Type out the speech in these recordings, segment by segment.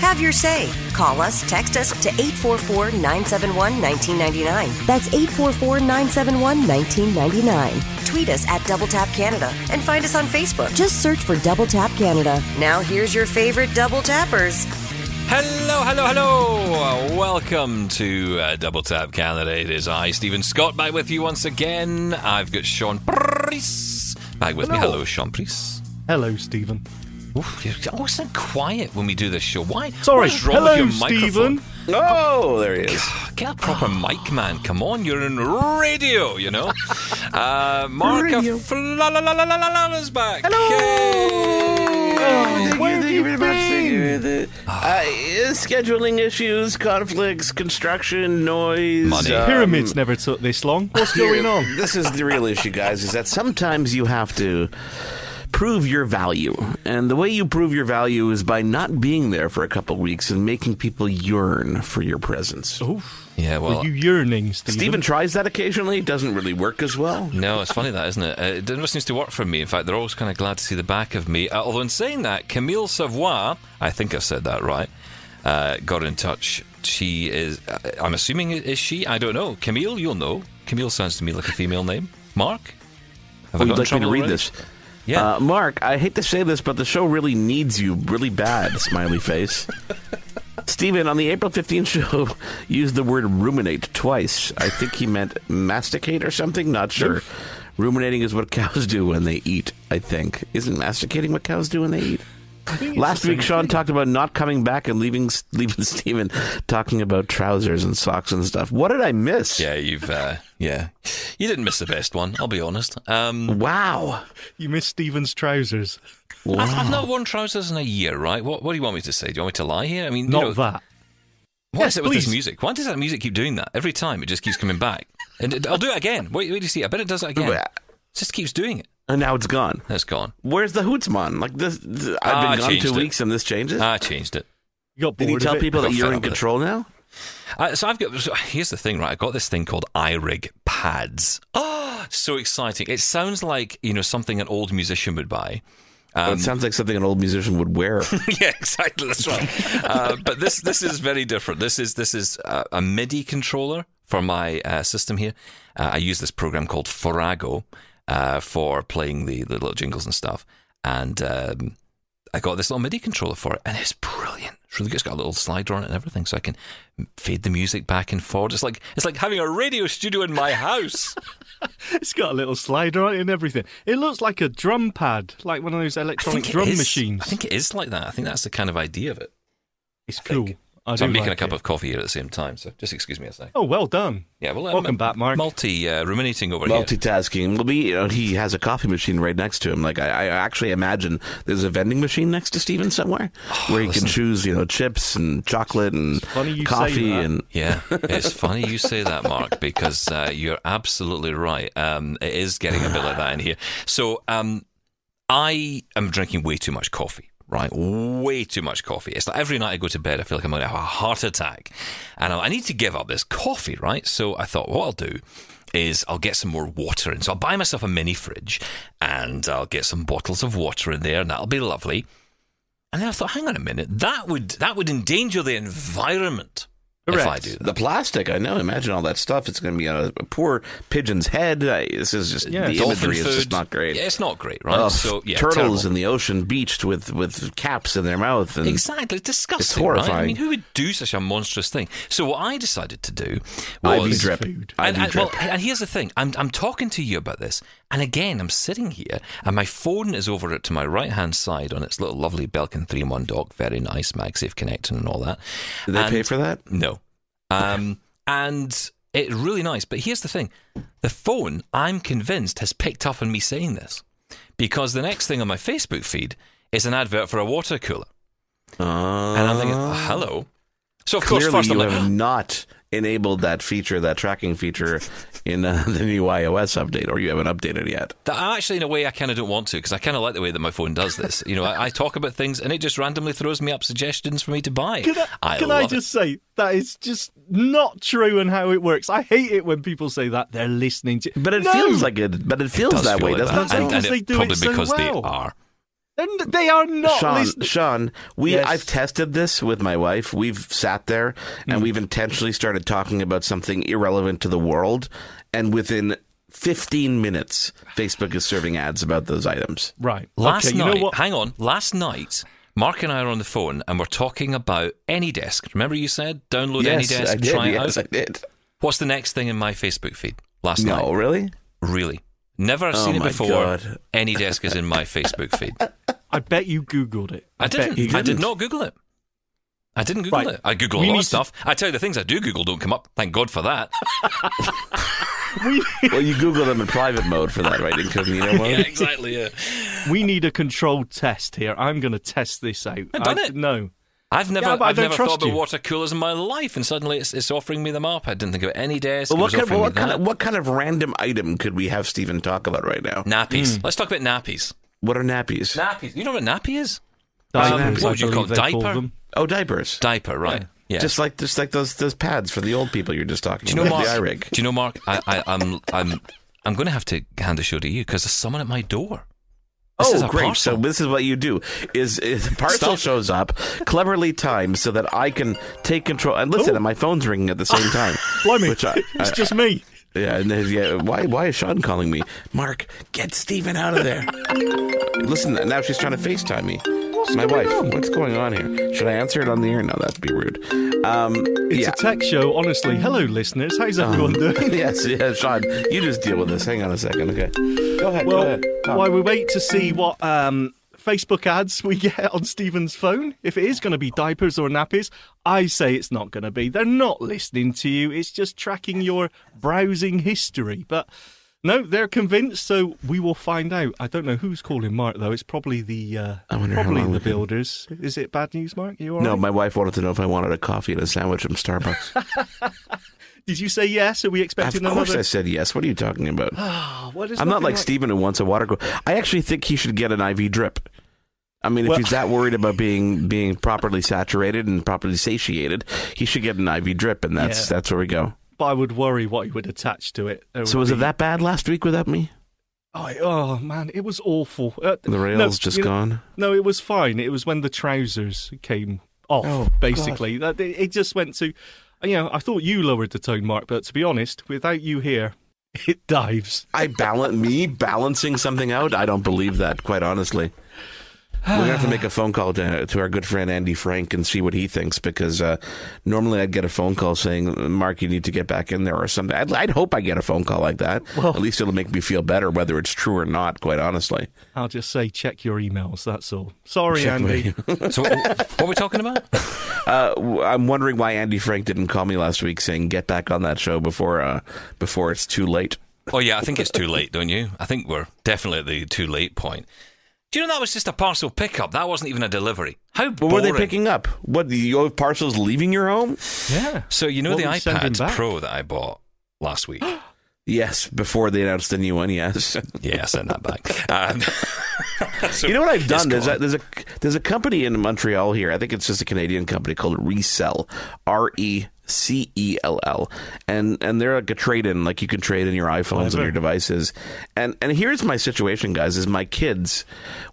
Have your say. Call us, text us to 844 971 1999. That's 844 971 1999. Tweet us at Double Tap Canada and find us on Facebook. Just search for Double Tap Canada. Now, here's your favorite double tappers. Hello, hello, hello. Welcome to uh, Double Tap Canada. It is I, Stephen Scott, back with you once again. I've got Sean Priest back with me. Hello. Hello, Sean Priest. Hello, Stephen. Oof, you're always so quiet when we do this show. Why? Sorry. What's wrong Hello, with your microphone? Stephen. Oh, there he is. Get a proper mic, man. Come on, you're in radio, you know. Uh, Mark Radio. is back. Thank Where you, have thank you you very much. Thank you. Uh, scheduling issues, conflicts, construction, noise. Money. um, Pyramids never took this long. What's going on? This is the real issue, guys, is that sometimes you have to prove your value. And the way you prove your value is by not being there for a couple weeks and making people yearn for your presence. Oh, Yeah, well, were you yearning, Stephen? Stephen tries that occasionally, It doesn't really work as well. No, it's funny that, isn't it? Uh, it never seems to work for me. In fact, they're always kind of glad to see the back of me. Uh, although, in saying that, Camille Savoy, I think I said that right, uh, got in touch. She is, uh, I'm assuming, it is she? I don't know. Camille, you'll know. Camille sounds to me like a female name. Mark? Have I Would you in like me to read already? this? Yeah. Uh, Mark, I hate to say this, but the show really needs you really bad, smiley face. Steven, on the April 15th show, used the word ruminate twice. I think he meant masticate or something, not sure. Ruminating is what cows do when they eat, I think. Isn't masticating what cows do when they eat? Last week, Sean talked about not coming back and leaving leaving Steven talking about trousers and socks and stuff. What did I miss? yeah, you've, uh, yeah. You didn't miss the best one, I'll be honest. Um, Wow. You missed Stephen's trousers. wow. I've, I've not worn trousers in a year, right? What, what do you want me to say? Do you want me to lie here? I mean, you Not know, that. What Yes, is it with this music? Why does that music keep doing that? Every time it just keeps coming back. And it- I'll do it again. Wait, wait, do you see? I bet it does it again. It just keeps doing it. And now it's gone. It's gone. Where's the Hootsman? Like this, th- Ah, I've I been gone two it. weeks and this changes. I changed it. You got Did you tell of it? people that you're in up with it. control now? Uh, so I've got. So here's the thing, right? I got this thing called iRig pads. Oh, so exciting! It sounds like you know something an old musician would buy. Well, it sounds like something an old musician would wear. yeah, exactly. That's right. uh, but this this is very different. This is this is uh, a MIDI controller for my uh, system here. Uh, I use this program called Farrago uh, for playing the, the little jingles and stuff. And um, I got this little MIDI controller for it, and it's brilliant. It's really good. It's got a little slider on it and everything, so I can fade the music back and forward. It's like it's like having a radio studio in my house. It's got a little slider on it and everything. It looks like a drum pad, like one of those electronic drum is. machines. I think it is like that. I think that's the kind of idea of it. it's think. cool. I So I'm do making a cup it. of coffee here at the same time. So just excuse me a sec. Oh, well done. Yeah, well, Welcome back, Mark. Multi uh, ruminating over here. Multitasking. Well, be, you know, he has a coffee machine right next to him. Like I, I actually imagine there's a vending machine next to Steven somewhere where he listen. can choose, you know, chips and chocolate and funny you say coffee that. and Yeah, it's funny you say that, Mark, because uh, you're absolutely right. Um, it is getting a bit like that in here. So um, I am drinking way too much coffee. Right, way too much coffee. It's like every night I go to bed, I feel like I'm going to have a heart attack, and I need to give up this coffee. Right, so I thought what I'll do is I'll get some more water in. So I'll buy myself a mini fridge, and I'll get some bottles of water in there, and that'll be lovely. And then I thought, hang on a minute, that would that would endanger the environment if I do that. the plastic. I know. Imagine all that stuff. It's going to be on a, a poor pigeon's head. I, this is just Yeah. the Dolphin imagery is just not great. Yeah, it's not great, right? Ugh, so yeah, turtles terrible. in the ocean beached with with caps in their mouth and Exactly, it's disgusting. It's Right? I mean, who would do such a monstrous thing? So what I decided to do was IV drip. food. And, IV and, well, and here's the thing: I'm I'm talking to you about this, and again, I'm sitting here, and my phone is over to my right hand side on its little lovely Belkin three in one dock, very nice, MagSafe connecting and all that. Did they pay for that? No. Um, and it's really nice. But here's the thing the phone, I'm convinced, has picked up on me saying this because the next thing on my Facebook feed is an advert for a water cooler. Uh, And I'm thinking, oh, hello. So, of course, first I'm you like, have not enabled that feature, that tracking feature, in uh, the new iOS update, or you haven't updated yet. That actually, in a way, I kind of don't want to because I kind of like the way that my phone does this. You know, I, I talk about things and it just randomly throws me up suggestions for me to buy. Can I, can I love it. just say that is just not true and how it works? I hate it when people say that they're listening to. But it No! feels like it. But it feels does that feel way, like doesn't that. it? And, Because and they it, do it so because they well. are. And they are not Sean, listening. Sean, we Yes. I've tested this with my wife. We've sat there and mm. we've intentionally started talking about something irrelevant to the world, and within 15 minutes, Facebook is serving ads about those items. Right. Last okay, night, you know what? hang on. Last night, Mark and I are on the phone and we're talking about AnyDesk. Remember you said download yes, AnyDesk, I did. try it yes, out. I did. What's the next thing in my Facebook feed? Last No, night, really? really. Never Oh seen it before. God. AnyDesk is in my Facebook feed. I bet you Googled it. I bet didn't. you I did didn't. Google it. I didn't Google Right. it. I Google a lot need of to- stuff. I tell you, the things I do Google don't come up. Thank God for that. We, Well, you Google them in private mode for that, right? Incognito mode. yeah, exactly. Yeah. we need a controlled test here. I'm going to test this out. I've done I- it. No. I've never, Yeah, I I've never trust thought about you. water coolers in my life, and suddenly it's, it's offering me them up. I didn't think of any desk. Well, it what was kind, of, what, kind of, what kind of random item could we have Stephen talk about right now? nappies? Hmm. Let's talk about nappies. What are nappies? Nappies. You know what a nappy is? Diapers, what I would you call it? Diaper? them. Oh, diapers. Diaper, right? Yeah. Just like just like those those pads for the old people you're just talking do you know, about. Mark? The iRig. Do you know, Mark? I, I, I'm, I'm, I'm going to have to hand the show to you because there's someone at my door. This oh, is oh, great! parcel. So this is what you do: is, is the parcel shows up, cleverly timed so that I can take control. And listen, Oh. and my phone's ringing at the same time. Blimey, Which I- it's I- just me. Yeah, and yeah. Why? Why is Sean calling me? Mark, get Steven out of there. Listen, now she's trying to FaceTime me. My wife. What's going on here? Should I answer it on the air? No, that'd be rude. Um, It's yeah. a tech show, honestly. Hello, listeners. How's everyone doing? yes, yeah, Sean, you just deal with this. Hang on a second, okay? Go ahead. go ahead. While we wait to see what um, Facebook ads we get on Stephen's phone, if it is going to be diapers or nappies, I say it's not going to be. They're not listening to you. It's just tracking your browsing history. But no, they're convinced, so we will find out. I don't know who's calling Mark though. It's probably the uh, I wonder how probably the we can- builders. Is it bad news, Mark? You all No, right? my wife wanted to know if I wanted a coffee and a sandwich from Starbucks. Did you say yes? Are we expecting? of expecting course, another? I said yes. What are you talking about? Oh, what is I'm not nothing like Steven who wants a water. Go- I actually think he should get an IV drip. I mean, if Well- he's that worried about being being properly saturated and properly satiated, he should get an IV drip, and that's Yeah. that's where we go. But I would worry what he would attach to it. There So would was it that bad last week without me? Oh, oh, man, it was awful. Uh, The no, rails just you know- gone. No, it was fine. It was when the trousers came off, Oh, basically. That it, it just went to, you know, I thought you lowered the tone, Mark, but to be honest, without you here, it dives. I balance me balancing something out. I don't believe that, quite honestly. We're gonna have to make a phone call to, to our good friend Andy Frank and see what he thinks because uh, normally I'd get a phone call saying, "Mark, you need to get back in there" or something. I'd, I'd hope I get a phone call like that. Well- At least it'll make me feel better, whether it's true or not. Quite honestly, I'll just say, check your emails. That's all. Sorry, Check Andy. So, what, what are we talking about? uh, w- I'm wondering why Andy Frank didn't call me last week saying, "Get back on that show before uh, before it's too late." Oh yeah, I think it's too late, don't you? I think we're definitely at the too late point. Do you know that was just a parcel pickup? That wasn't even a delivery. How What were they picking up? What you have parcels leaving your home? Yeah. So you know What the were iPad? Pro that I bought last week? Yes, before they announced the new one. Yes. yeah, I sent that back. Um, so you know what I've done? There's a, there's a there's a company in Montreal here. I think it's just a Canadian company called Recell, R E C E L L, and and they're like a trade in. Like you can trade in your iPhones and your devices. And and here's my situation, guys: is my kids,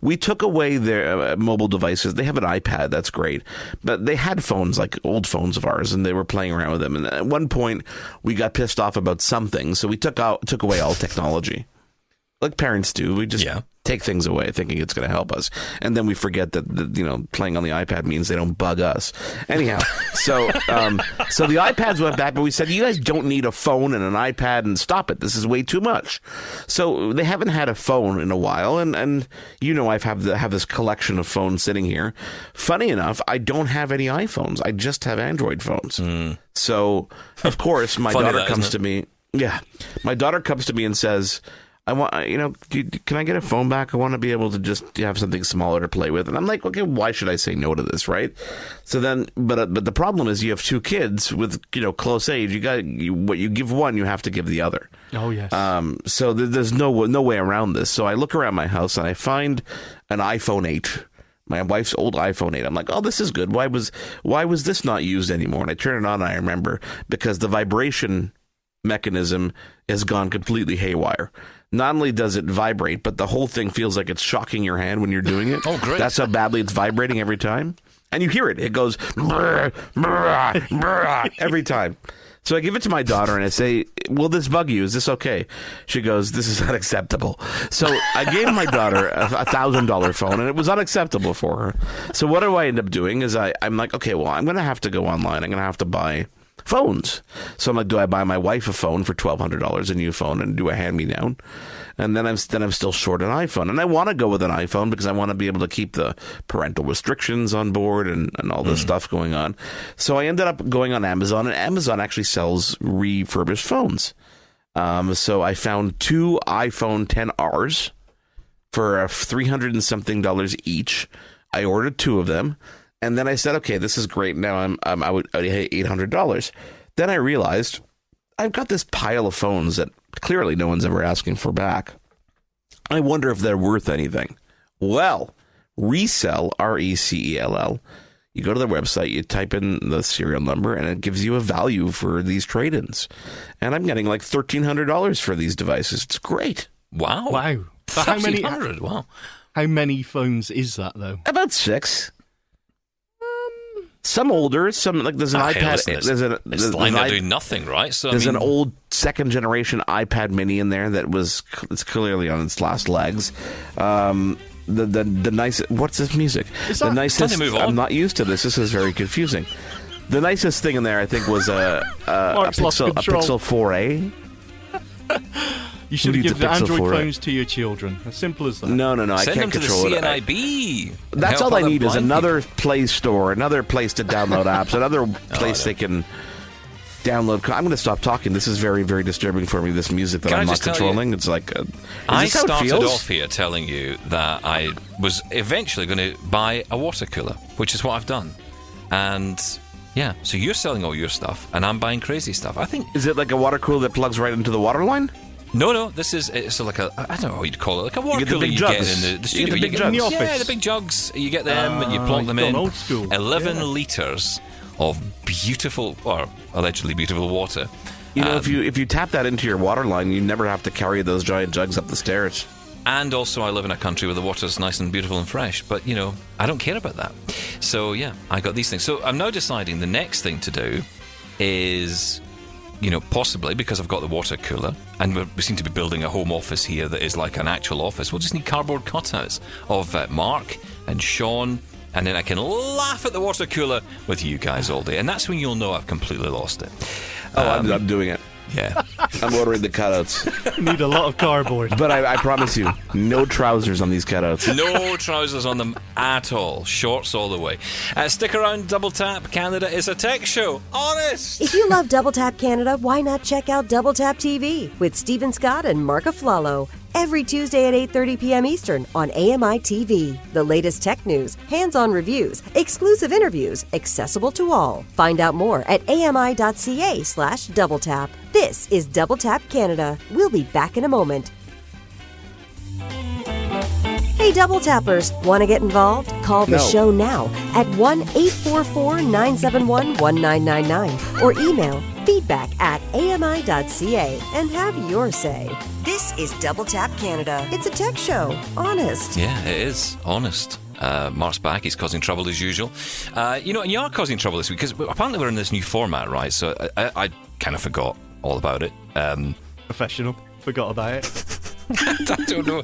we took away their uh, mobile devices. They have an iPad, that's great, but they had phones like old phones of ours, and they were playing around with them. And at one point, we got pissed off about something, so we took out took away all technology like parents do. We just Yeah. Take things away thinking it's going to help us. And then we forget that, that, you know, playing on the iPad means they don't bug us. Anyhow, so, um, so the iPads went back, but we said, you guys don't need a phone and an iPad and stop it. This is way too much. So they haven't had a phone in a while. And, and you know, I've have, the, have this collection of phones sitting here. Funny enough, I don't have any iPhones. I just have Android phones. So, of course, my daughter that, comes to me. Yeah. My daughter comes to me and says, I want, you know, can I get a phone back? I want to be able to just have something smaller to play with. And I'm like, okay, why should I say no to this, right? So then, but uh, but the problem is you have two kids with you know close age. You got you, what you give one, you have to give the other. Oh yes. Um, so th- there's no no way around this. So I look around my house and I find an iPhone 8, my wife's old iPhone 8. I'm like, oh, this is good. Why was why was this not used anymore? And I turn it on. and I remember because the vibration mechanism has gone completely haywire. Not only does it vibrate, but the whole thing feels like it's shocking your hand when you're doing it. Oh, great. That's how badly it's vibrating every time. And you hear it. It goes brr, brr, brr, every time. So I give it to my daughter and I say, Will this bug you? Is this okay? She goes, This is unacceptable. So I gave my daughter a thousand dollar phone and it was unacceptable for her. So what do I end up doing is I, I'm like, okay, well, I'm gonna have to go online. I'm gonna have to buy phones. So I'm like, do I buy my wife a phone for twelve hundred dollars, a new phone, and do a hand me down? And then I'm then I'm still short an iPhone, and I want to go with an iPhone because I want to be able to keep the parental restrictions on board and, and all this stuff going on. So I ended up going on Amazon, and Amazon actually sells refurbished phones. Um, so I found two iPhone 10Rs for three hundred and something dollars each. I ordered two of them, and then I said, "Okay, this is great." Now I'm, I'm I would eight hundred dollars. Then I realized I've got this pile of phones that clearly no one's ever asking for back. I wonder if they're worth anything. Well, Recell R E C E L L. You go to their website, you type in the serial number, and it gives you a value for these trade-ins. And I'm getting like thirteen hundred dollars for these devices. It's great. Wow. wow. So how many Wow. how many phones is that though? About six. Some older, some like there's an Ah, iPad. it's, there's an it's there's, lying an there i- doing nothing, right? So I there's mean, an old second generation iPad Mini in there that was it's clearly on its last legs. Um, the the the nice what's this music? The nicest. Time to move on. I'm not used to this. This is very confusing. The nicest thing in there, I think, was a a, a Pixel a. Pixel 4a. You should Who needs give the Android for it? phones to your children. As simple as that. No, no, no. I send can't them to the control it. I- That's Help all I need is another people. Play Store, another place to download apps, another place know. they can download. I'm going to stop talking. This is very, very disturbing for me. This music that Can I I'm not just tell you- controlling. It's like, uh, is I this how it started feels? off here telling you that I was eventually going to buy a water cooler, which is what I've done. And yeah, so you're selling all your stuff, and I'm buying crazy stuff. I think Is it like a water cooler that plugs right into the water line? No, no. This is it's like a I don't know what you'd call it, like a water get the cooler big you jugs. get in the, the You get the big get- jugs. In the Yeah, the big jugs. You get them and you Ah, plonk them in. old school. Eleven Yeah. liters of beautiful or allegedly beautiful water. You know, Um, if you if you tap that into your water line, you never have to carry those giant jugs up the stairs. And also, I live in a country where the water's nice and beautiful and fresh. But, you know, I don't care about that. So, yeah, I got these things. So, I'm now deciding the next thing to do is, you know, possibly because I've got the water cooler and we're, we seem to be building a home office here that is like an actual office, we'll just need cardboard cutouts of uh, Mark and Sean. And then I can laugh at the water cooler with you guys all day. And that's when you'll know I've completely lost it. Oh, I'm, I'm doing it. Yeah. I'm ordering the cutouts. Need a lot of cardboard. But I, I promise you, no trousers on these cutouts. No trousers on them at all. Shorts all the way. Uh, stick around, Double Tap. Canada is a tech show. Honest. If you love Double Tap Canada, why not check out Double Tap TV with Stephen Scott and Mark Aflalo? Every Tuesday at 8:30 p.m. Eastern on AMI TV. The latest tech news, hands-on reviews, exclusive interviews, accessible to all. Find out more at ami.ca/slash double tap. This is Double Tap Canada. We'll be back in a moment. Hey, Double Tappers, want to get involved? Call the No. show now at 1 844 971 1999 or email feedback at ami.ca and have your say. This is Double Tap Canada. It's a tech show, honest. Yeah, it is. Honest. Uh, Mark's back. He's causing trouble as usual. Uh, you know, and you are causing trouble this week because apparently we're in this new format, right? So I, I, I kind of forgot all about it. Um, Professional. Forgot about it. I don't know.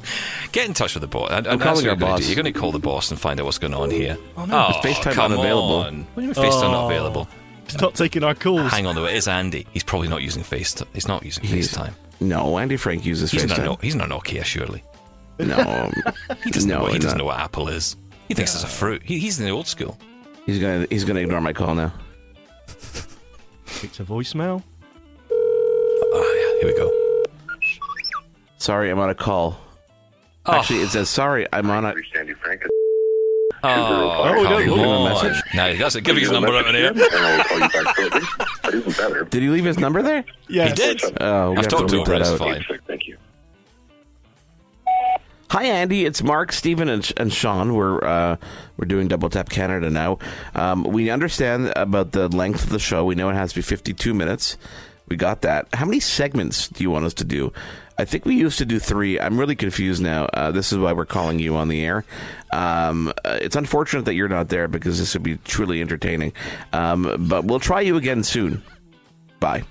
Get in touch with the boss. And, and calling that's what you're gonna boss. do. You're going to call the boss and find out what's going on here. Oh, no. Is FaceTime come unavailable? on. What do you mean FaceTime not Oh. available? It's not taking our calls. Hang on, though. It is Andy. He's probably not using FaceTime. He's not using He's- FaceTime. No, Andy Frank uses He's not, FaceTime. no, he's not Nokia, surely. No, He doesn't, No, know, what, he doesn't know what Apple is. He thinks it's a fruit. He, he's in the old school. he's gonna he's gonna ignore my call now. It's a voicemail. Oh, yeah. Here we go. Sorry, I'm on a call. Ah. Actually, it says sorry, I'm on a. Andy Frank. Oh, Oh, no, come leave him a on. message. No, that's it. Give his number out in here. And I'll call you back shortly. But even better. Did he leave his number there? Yeah. He did. Oh, we I've have to talked to leave him. that It's out. fine. Thank you. Hi, Andy. It's Mark, Stephen, and, and Sean. We're uh, we're doing Double Tap Canada now. Um, we understand about the length of the show. We know it has to be 52 minutes. We got that. How many segments do you want us to do? I think we used to do three. I'm really confused now. Uh, this is why we're calling you on the air. Um, uh, it's unfortunate that you're not there because this would be truly entertaining. Um, but we'll try you again soon. Bye.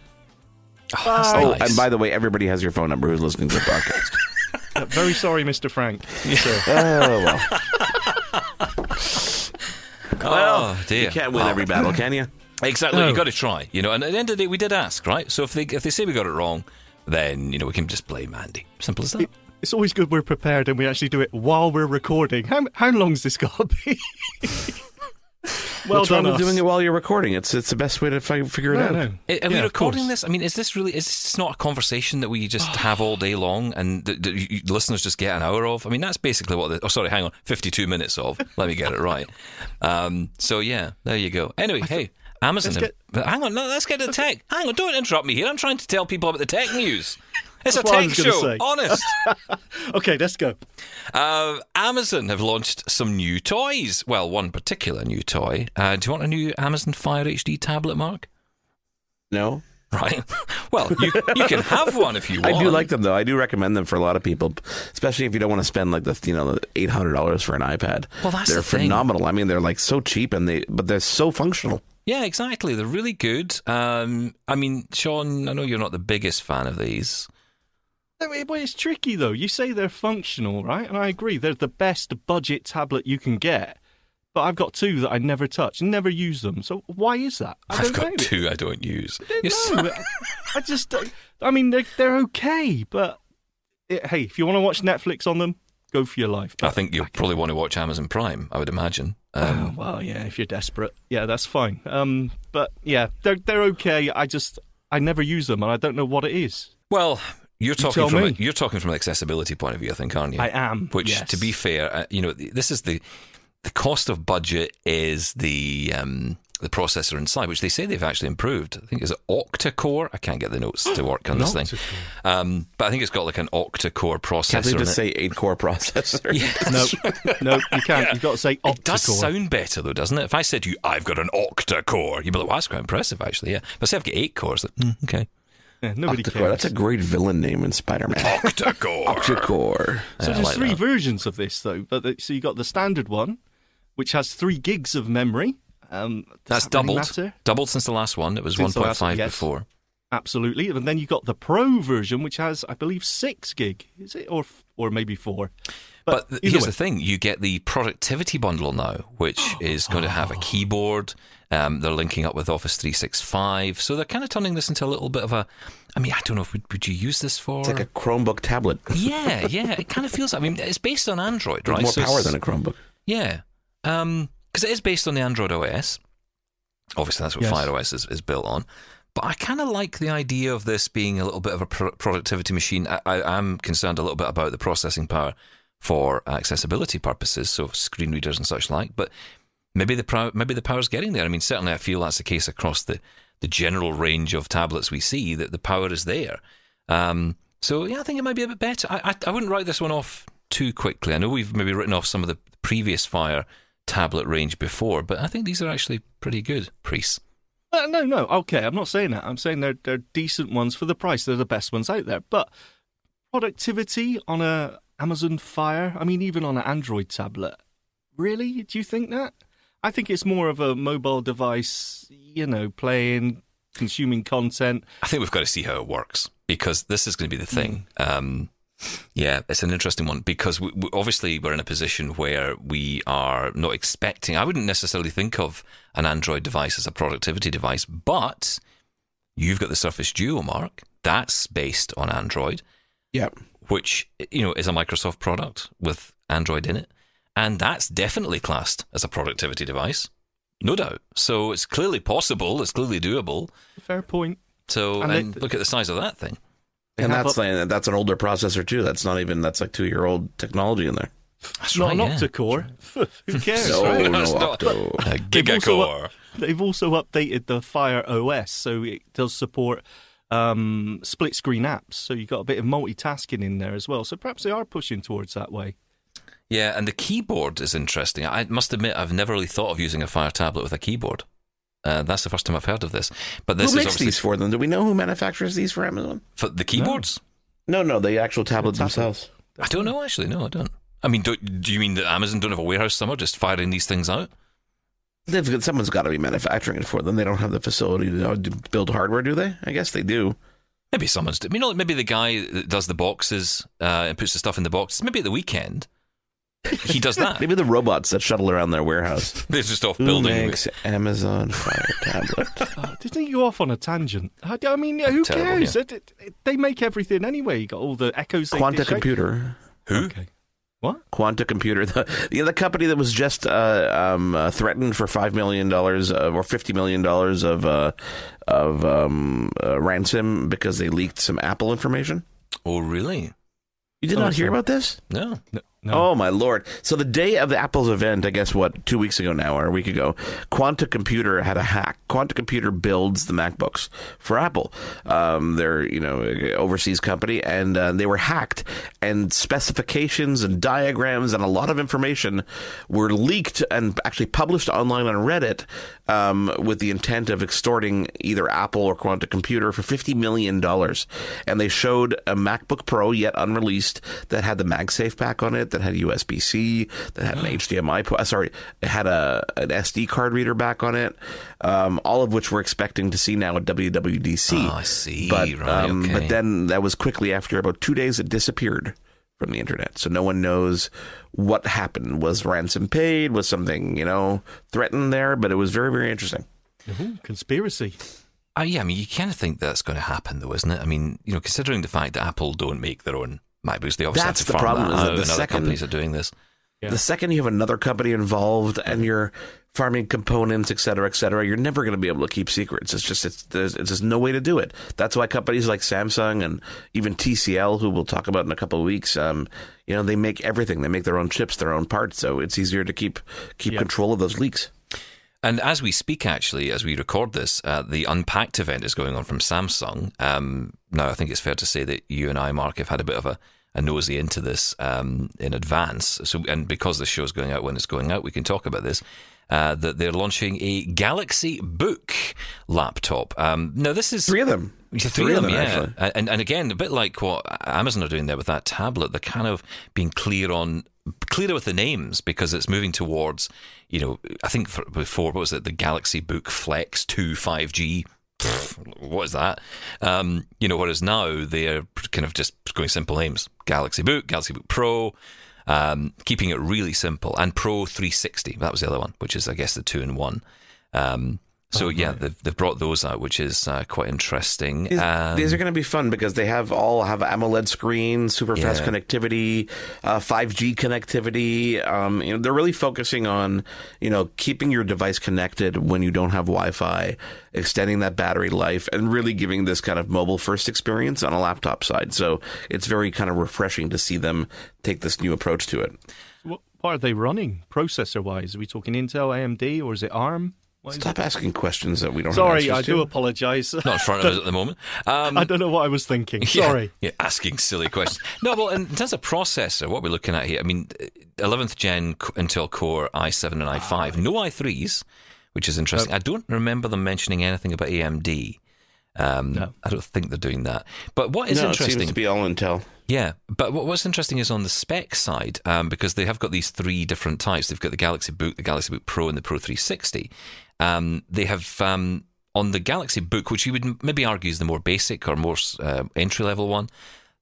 Oh, that's Oh, nice. and by the way, everybody has your phone number who's listening to the podcast. Uh, Very sorry, Mr. Frank. Sir. oh, well. oh, dear. You can't win Oh. every battle, can you? Exactly. No. You've got to try. You know, and at the end of the day, we did ask, right? So if they if they say we got it wrong, then you know we can just blame Andy. Simple as that. It's always good we're prepared and we actually do it while we're recording. How how long's this got to be? well What's wrong done, with doing it while you're recording? It's it's the best way to fi- figure it No, out. no. Are we Yeah, of recording this? I mean, is this really? Is this not a conversation that we just have all day long, and the, the, you, listeners just get an hour of? I mean, that's basically what. The, oh, sorry, hang on, fifty-two minutes of. Let me get it right. Um, so yeah, there you go. Anyway, hey, Amazon. let's have- but hang on, no, let's get to the tech. Hang on, don't interrupt me here. I'm trying to tell people about the tech news. It's That's a tech show. say. Honest. Okay, let's go. Uh, Amazon have launched some new toys. Well, one particular new toy. Uh, do you want a new Amazon Fire HD tablet, Mark? No, Right. Well, you, you can have one if you want. I do like them though. I do recommend them for a lot of people, especially if you don't want to spend like the you know the eight hundred dollars for an iPad. Well, that's they're the thing. phenomenal. I mean, they're like so cheap and they but they're so functional. Yeah, exactly. They're really good. Um, I mean, Sean, I know you're not the biggest fan of these. Well, it's tricky though. You say they're functional, right? And I agree. They're the best budget tablet you can get. But I've got two that I never touch, never use them. So why is that? I I've got know. two I don't use. I don't know. I just, I mean, they're, they're okay, but it, hey, if you want to watch Netflix on them, go for your life. I think you'll probably want to watch Amazon Prime, I would imagine. Um, Oh, well, yeah, if you're desperate, yeah, that's fine. Um, but yeah, they're they're okay. I just I never use them, and I don't know what it is. well, you're talking tell from a, you're talking from an accessibility point of view, I think, aren't you? I am, Which, yes. to be fair, uh, you know, this is the the cost of budget is the um, the processor inside, which they say they've actually improved. I think it's an octa-core. I can't get the notes to work on this thing, um, but I think it's got like an octa-core processor. Can't they in just it. say eight core processor? No, no, you can't. You've got to say octa-core. It does sound better though, doesn't it? If I said to you, "I've got an octa-core," you'd be like, "Well, that's quite impressive, actually." Yeah, but say I've got eight cores. Like, mm, okay, Yeah, nobody Octa-core. cares. That's a great villain name in Spider-Man. octa-core. Octa-core. So Yeah, there's like three that. versions of this though. But the, so you got the standard one, which has three gigs of memory. Um, does That's that really doubled. matter? Doubled since the last one. It was Since 1.5 yes. before. Absolutely. And then you got the Pro version, which has, I believe, six gig. Is it or or maybe four? But, th- either here's way. the thing: you get the productivity bundle now, which is going to have a keyboard. Um, they're linking up with Office 365, so they're kind of turning this into a little bit of a. I mean, I don't know if would, would you use this for? It's like a Chromebook tablet. yeah, yeah. It kind of feels. I mean, it's based on Android, right? More So power than a Chromebook. Yeah, because it is based on the Android OS. Obviously, that's what Yes. Fire OS is, is built on. But I kind of like the idea of this being a little bit of a pro- productivity machine. I, I am concerned a little bit about the processing power for accessibility purposes, so screen readers and such like. But maybe the pro- maybe the power's getting there. I mean, certainly I feel that's the case across the, the general range of tablets we see that the power is there. Um, so yeah, I think it might be a bit better. I, I I wouldn't write this one off too quickly. I know we've maybe written off some of the previous Fire tablet range before, but I think these are actually pretty good. Priest. Uh, no, no. Okay, I'm not saying that. I'm saying they're they're decent ones for the price. They're the best ones out there. But productivity on a Amazon Fire, I mean, even on an Android tablet, really? Do you think that? I think it's more of a mobile device. You know, playing, consuming content. I think we've got to see how it works because this is going to be the thing. Um, yeah, it's an interesting one because we, we, obviously we're in a position where we are not expecting. I wouldn't necessarily think of an Android device as a productivity device, but you've got the Surface Duo, Mark. That's based on Android, Yep. which you know is a Microsoft product with Android in it, and that's definitely classed as a productivity device, no doubt. So it's clearly possible. It's clearly doable. Fair point. So And and it- look at the size of that thing. They and that's up- like, that's an older processor too. That's not even that's like two year old technology in there. That's not right, an yeah. octa-core. Who cares? No, right? no That's octo. A They've also gigacore. They've also updated the Fire OS, so it does support um, split screen apps. So you've got a bit of multitasking in there as well. So perhaps they are pushing towards that way. Yeah, and the keyboard is interesting. I must admit, I've never really thought of using a Fire tablet with a keyboard. Uh, that's the first time I've heard of this. But this who is makes obviously these for them? Do we know who manufactures these for Amazon? for the keyboards. No, no, the actual tablets tablet. themselves. I don't know actually. No, I don't. I mean, do, do you mean that Amazon don't have a warehouse somewhere just firing these things out? They've someone's got to be manufacturing it for them. They don't have the facility to uh, build hardware, do they? I guess they do. Maybe someone's. I mean, maybe the guy that does the boxes uh, and puts the stuff in the boxes. Maybe at the weekend he does that. Maybe the robots that shuttle around their warehouse. They're just off building. Who building. makes Amazon Fire tablet? Uh, didn't you go off on a tangent? I, I mean, who Terrible, cares? yeah. It- it- it- they make everything anyway. You got all the echoes. they Quanta. Computer. Who? Okay. What? Quanta Computer, the the, the company that was just uh, um, uh, threatened for five million dollars uh, or fifty million dollars of uh, of um, uh, ransom because they leaked some Apple information. Oh, really? You did Oh, not hear sorry. about this? No. No. No. Oh my lord! So the day of the Apple's event, I guess what two weeks ago now or a week ago, Quanta Computer had a hack. Quanta Computer builds the MacBooks for Apple. Um, they're you know overseas company, and uh, they were hacked, and specifications and diagrams and a lot of information were leaked and actually published online on Reddit um, with the intent of extorting either Apple or Quanta Computer for fifty million dollars. And they showed a MacBook Pro yet unreleased that had the MagSafe pack on it, that had USB C, that had an HDMI. Po- uh, sorry, it had a an SD card reader back on it. Um, all of which we're expecting to see now at WWDC. Oh, I see. But Right, um, okay. but then that was quickly after about two days it disappeared from the internet. So no one knows what happened. Was ransom paid? Was something you know threatened there? But it was very very interesting. Ooh, conspiracy. Uh, yeah, I mean, you kind of think that's going to happen, though, isn't it? I mean, you know, considering the fact that Apple don't make their own MacBooks, they obviously That's have to the farm problem, that is that the second- companies are doing this. Yeah. The second you have another company involved and you're farming components, et cetera, et cetera, you're never going to be able to keep secrets. It's just it's there's it's just no way to do it. That's why companies like Samsung and even TCL, who we'll talk about in a couple of weeks, um, you know, they make everything. They make their own chips, their own parts, so it's easier to keep keep Yeah. control of those leaks. And as we speak, actually, as we record this, uh, the Unpacked event is going on from Samsung. Um, now, I think it's fair to say that you and I, Mark, have had a bit of a, a nosy into this um, in advance. So, and because the show's going out when it's going out, we can talk about this. Uh, that they're launching a Galaxy Book laptop. Um, now, this is Three of them. Yeah, Three of them, yeah. actually. And and again, a bit like what Amazon are doing there with that tablet, they're kind of being clear on clearer with the names because it's moving towards, you know, I think for, before what was it, the Galaxy Book Flex Two Five G. What is that? Um, you know, whereas now they're kind of just going simple names: Galaxy Book, Galaxy Book Pro, um, keeping it really simple, and Pro 360. That was the other one, which is, I guess, the two in one. Um, so yeah, they've, they've brought those out, which is uh, quite interesting. These, Um, these are going to be fun because they have all have AMOLED screens, super fast Yeah. connectivity, uh, 5G connectivity. Um, you know, they're really focusing on you know keeping your device connected when you don't have Wi-Fi, extending that battery life, and really giving this kind of mobile first experience on a laptop side. So it's very kind of refreshing to see them take this new approach to it. What, what are they running processor wise? Are we talking Intel, AMD, or is it ARM? What is Stop asking questions that we don't. it? Sorry, have I do apologise. not in front of us at the moment. Um, I don't know what I was thinking. yeah, Sorry. yeah, asking silly questions. No, well, in terms of processor, what we're looking at here, I mean, 11th gen Intel Core i7 and i5, no i3s, which is interesting. I don't remember them mentioning anything about AMD. Um, No. I don't think they're doing that. But what is no, it interesting? seems to be all Intel. Yeah, but what's interesting is on the spec side, um, because they have got these three different types. They've got the Galaxy Book, the Galaxy Book Pro, and the Pro 360. Um, they have um, on the Galaxy Book, which you would maybe argue is the more basic or more uh, entry level one.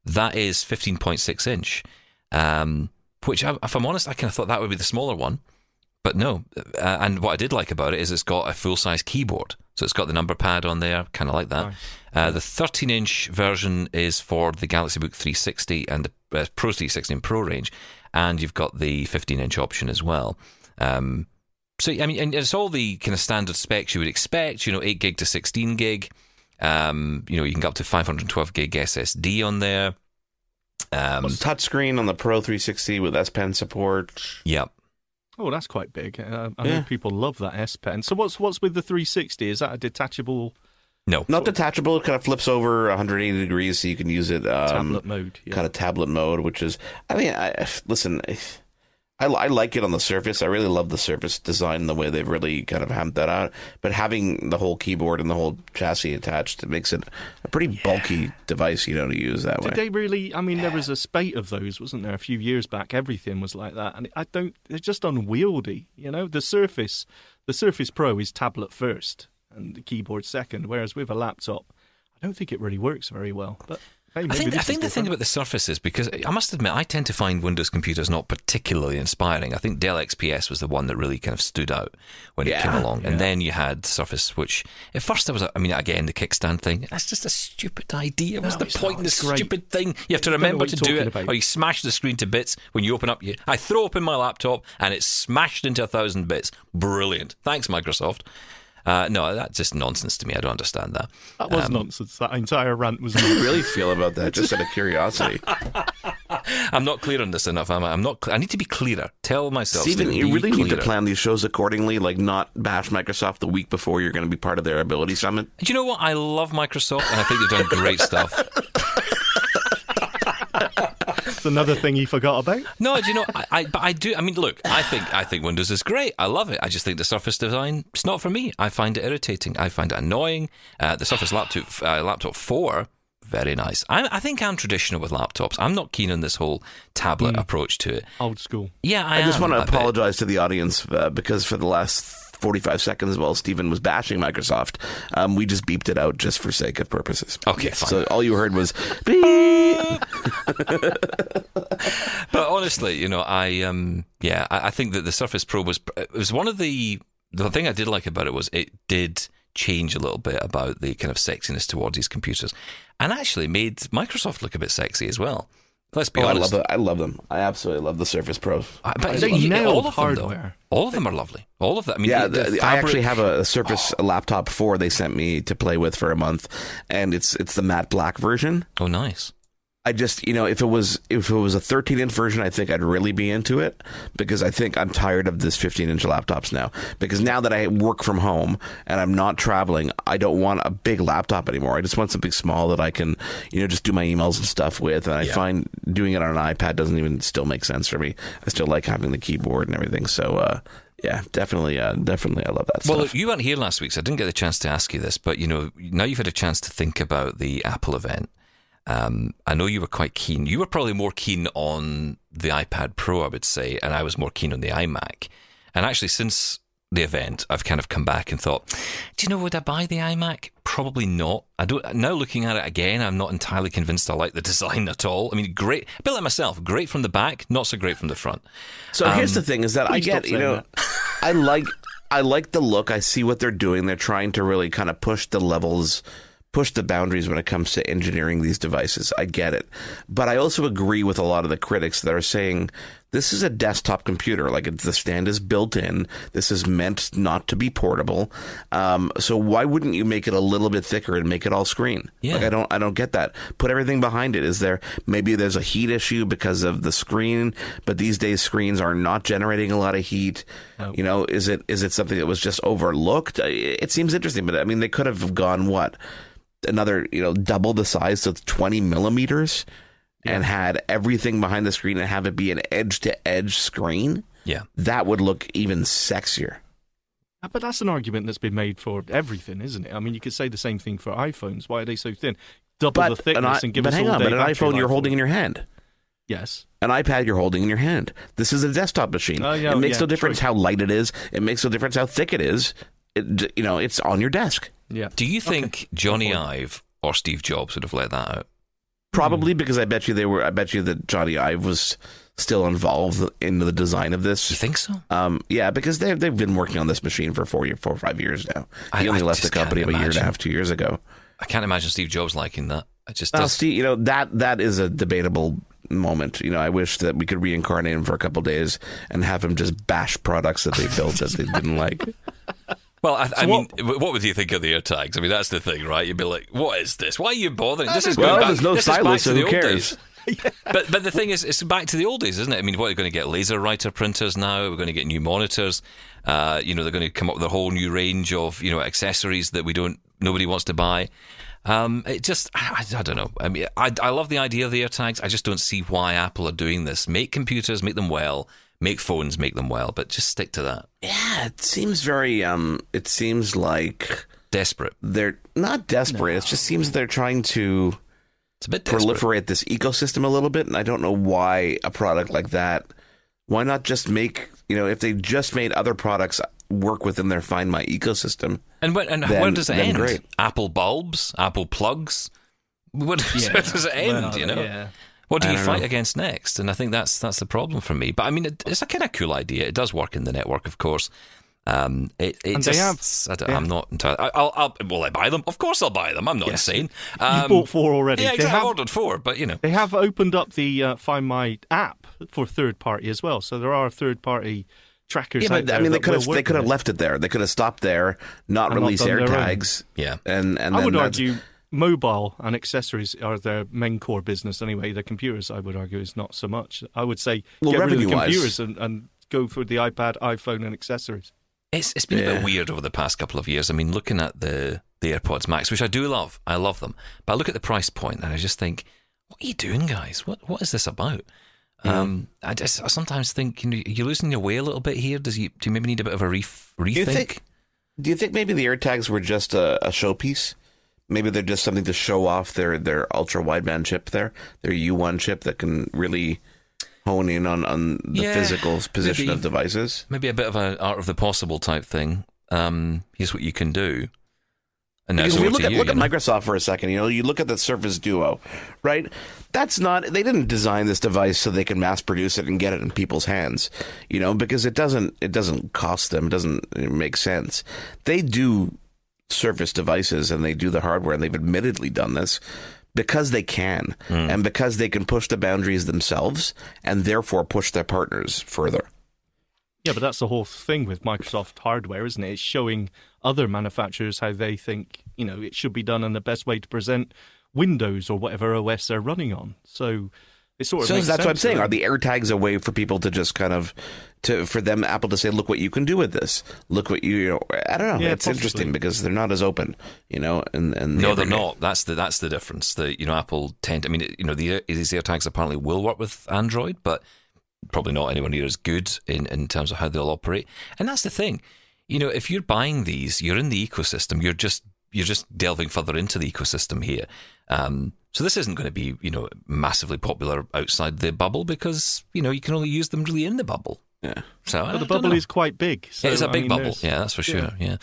That is 15.6 inch, um, which, I- if I'm honest, I kind of thought that would be the smaller one. But no, uh, and what I did like about it is it's got a full size keyboard. So it's got the number pad on there, kind of like that. Uh, the 13 inch version is for the Galaxy Book 360 and the uh, Pro 360 and Pro range. And you've got the 15 inch option as well. Um, so, I mean, and it's all the kind of standard specs you would expect, you know, 8 gig to 16 gig. Um, you know, you can get up to 512 gig SSD on there. Um, Touchscreen on the Pro 360 with S Pen support. Yep. Oh, that's quite big. Uh, I Yeah. know people love that S Pen. So what's what's with the 360? Is that a detachable No. Not detachable. It kind of flips over 180 degrees, so you can use it um, tablet mode? Yeah. kind of tablet mode, which is. I mean, I, listen. I, I like it on the Surface. I really love the Surface design, the way they've really kind of hammed that out. But having the whole keyboard and the whole chassis attached, it makes it a pretty bulky device, you know, to use that way. Did they really? I mean, there was a spate of those, wasn't there? A few years back, everything was like that, and I don't. They're just unwieldy. You know, the Surface, the Surface Pro is tablet first and the keyboard second, whereas with a laptop, I don't think it really works very well. But hey, I think I think the thing about the Surface is because I must admit I tend to find Windows computers not particularly inspiring. I think Dell XPS was the one that really kind of stood out when it came along, yeah. and then you had Surface, which at first there was, a, I mean, again the kickstand thing. That's just a stupid idea. What's No, the point in this great. stupid thing? You have to remember to do it, about. or you smash the screen to bits when you open up. You, I throw open my laptop and it's smashed into a thousand bits. Brilliant. Thanks, Microsoft. Uh, no, that's just nonsense to me. I don't understand that. that was Um, nonsense. That entire rant was How do you nonsense. really feel about that? Just out of curiosity. I'm not clear on this enough. Am I? I'm not. Cl- I need to be clearer. Tell myself. Stephen, Stephen, you be really need to plan these shows accordingly, like not bash Microsoft the week before you're going to be part of their Ability Summit. Do you know what? I love Microsoft, and I think they've done great stuff. It's another thing you forgot about. No, do you know? I, I, but I do. I mean, look, I think I think Windows is great. I love it. I just think the Surface design it's not for me. I find it irritating. I find it annoying. Uh, the Surface laptop uh, laptop four. Very nice. I, I think I'm traditional with laptops. I'm not keen on this whole tablet approach to it. Old school. Yeah, I, I just am want to apologize to the audience uh, because for the last 45 seconds while Stephen was bashing Microsoft, um, we just beeped it out just for sake of purposes. Okay, fine. So all you heard was beep. But honestly, you know, I um, yeah, I, I think that the Surface Pro was it was one of the the thing I did like about it was it did change a little bit about the kind of sexiness towards these computers, and actually made Microsoft look a bit sexy as well. Let's be Oh, I honest. love it. I love them. I absolutely love the Surface Pro. I- but They you- nailed all of them, though. hardware. all of them are lovely. All of them. I mean, Yeah, the, the the- I actually have a, a Surface oh. laptop 4 they sent me to play with for a month, and it's it's the matte black version. Oh, nice. I just, you know, if it was if it was a 13 inch version, I think I'd really be into it because I think I'm tired of this 15 inch laptops now. Because now that I work from home and I'm not traveling, I don't want a big laptop anymore. I just want something small that I can, you know, just do my emails and stuff with. And I Yeah. find doing it on an iPad doesn't even still make sense for me. I still like having the keyboard and everything. So, uh, yeah, definitely, uh, definitely, I love that Well, stuff. look, you weren't here last week, so I didn't get the chance to ask you this. But you know, now you've had a chance to think about the Apple event. Um, I know you were quite keen. You were probably more keen on the iPad Pro, I would say, and I was more keen on the iMac. And actually, since the event, I've kind of come back and thought, do you know, would I buy the iMac? Probably not. I don't. Now looking at it again, I'm not entirely convinced I like the design at all. I mean, great, a bit like myself, great from the back, not so great from the front. So here's the thing: is that I get you know, I like I like the look. I see what they're doing. They're trying to really kind of push the levels, push the boundaries when it comes to engineering these devices. I get it, but I also agree with a lot of the critics that are saying this is a desktop computer. Like the stand is built in. This is meant not to be portable. Um, so why wouldn't you make it a little bit thicker and make it all screen? Yeah. Like I don't I don't get that. Put everything behind it. Is there maybe there's a heat issue because of the screen, but these days screens are not generating a lot of heat. You know, is it is it something that was just overlooked? It seems interesting, but I mean they could have gone what another you know double the size, so it's twenty millimeters, and had everything behind the screen and have it be an edge to edge screen. Yeah. That would look even sexier. Uh, But that's an argument that's been made for everything, isn't it? I mean, you could say the same thing for iPhones. Why are they so thin? Double the thickness an, i- and give but us hang all on, day but an iPhone you're life. holding in your hand. Yes. an iPad you're holding in your hand. This is a desktop machine. Oh, yeah, it makes yeah, no difference true. how light it is. It makes no difference how thick it is. It, you know, it's on your desk. Yeah. Do you think Jony Ive or Steve Jobs would have let that out? Probably because I bet you they were. I bet you that Jony Ive was still involved in the design of this. you think so? Um, yeah, because they've they've been working on this machine for four year, four or five years now. I- He only I left the company about a year and a half, two years ago. I can't imagine Steve Jobs liking that. It just Now. Steve, you know that that is a debatable moment. You know, I wish that we could reincarnate him for a couple days and have him just bash products that they built that they didn't like. Well, I, I So mean, what- what would you think of the AirTags? I mean, that's the thing, right? You'd be like, "What is this? Why are you bothering? This is Well, going back, there's no this stylus, to so who cares? days." But but the thing is, it's back to the old days, isn't it? I mean, what are going to get laser writer printers now? We're going to get new monitors. Uh, you know, they're going to come up with a whole new range of you know accessories that we don't nobody wants to buy. Um, it just I, I don't know. I mean, I I love the idea of the AirTags. I just don't see why Apple are doing this. Make computers, make them well. Make phones, make them well. But just stick to that. Yeah, it seems very. Um, it seems like Desperate. they're not desperate. It just seems they're trying to It's a bit desperate. proliferate this ecosystem a little bit, and I don't know why a product like that. Why not just make you know if they just made other products work within their Find My ecosystem? And when, and then- where does it end? great. Apple bulbs, Apple plugs. Where does, where does it end? Well, you know, yeah. What do you fight know. against next? And I think that's that's the problem for me. But I mean, it, it's a kind of cool idea. It does work in the network, of course. Um, it, it And they just, have- I don't, they I'm not entirely. I- I'll, I'll, will I buy them? Of course, I'll buy them. I'm not Yes. insane. You Um, bought four already. Yeah, They exactly. I have- ordered four, but you know, They have opened up the uh, Find My app for third party as well, so there are third party trackers. Yeah, out but there I mean, they could have they could have left it there. They could have stopped there, not And not release done their own. AirTags. yeah. And and I would argue mobile and accessories are their main core business anyway. The computers, I would argue, is not so much. I would say Well, get rid of the computers and, and go for the iPad, iPhone, and accessories. It's it's been a bit weird over the past couple of years. I mean, looking at the the AirPods Max, which I do love, I love them, but I look at the price point and I just think, what are you doing, guys? What what is this about? Um, I just I sometimes think you know, you're losing your way a little bit here. Does you do you maybe need a bit of a ref, rethink? Do you think? Do you think maybe the AirTags were just a, a showpiece? Maybe they're just something to show off their their ultra wideband chip there, their U1 chip that can really hone in on on the Yeah, physical position maybe. of devices. maybe a bit of an art of the possible type thing? Um, here's what you can do. And now Because it's we look at you, look you know? Microsoft for a second. You know, you look at the Surface Duo, right? That's not. They didn't design this device so they can mass produce it and get it in people's hands. You know, because it doesn't. It doesn't cost them. It doesn't make sense. They do Surface devices and they do the hardware, and they've admittedly done this because they can, hmm. and because they can push the boundaries themselves, and therefore push their partners further. Yeah, but that's the whole thing with Microsoft hardware, isn't it? It's showing other manufacturers how they think you know it should be done and the best way to present Windows or whatever OS they're running on. So it sort of So makes that's what I'm saying. right? Are the AirTags a way for people to just kind of to for them Apple to say, look what you can do with this. Look what you, you know. I don't know. Yeah, it's possibly. interesting because they're not as open, you know. And and No, they're not. That's the that's the difference. The you know Apple tend. I mean, you know, the these AirTags apparently will work with Android, but probably not anywhere near as good in in terms of how they'll operate. And that's the thing. You know, if you're buying these, you're in the ecosystem. You're just you're just delving further into the ecosystem here. Um, so this isn't going to be you know massively popular outside the bubble because you know you can only use them really in the bubble. Yeah. So I But the bubble know. is quite big. So, it's a big mean, bubble. there's- Yeah, that's for sure. Yeah.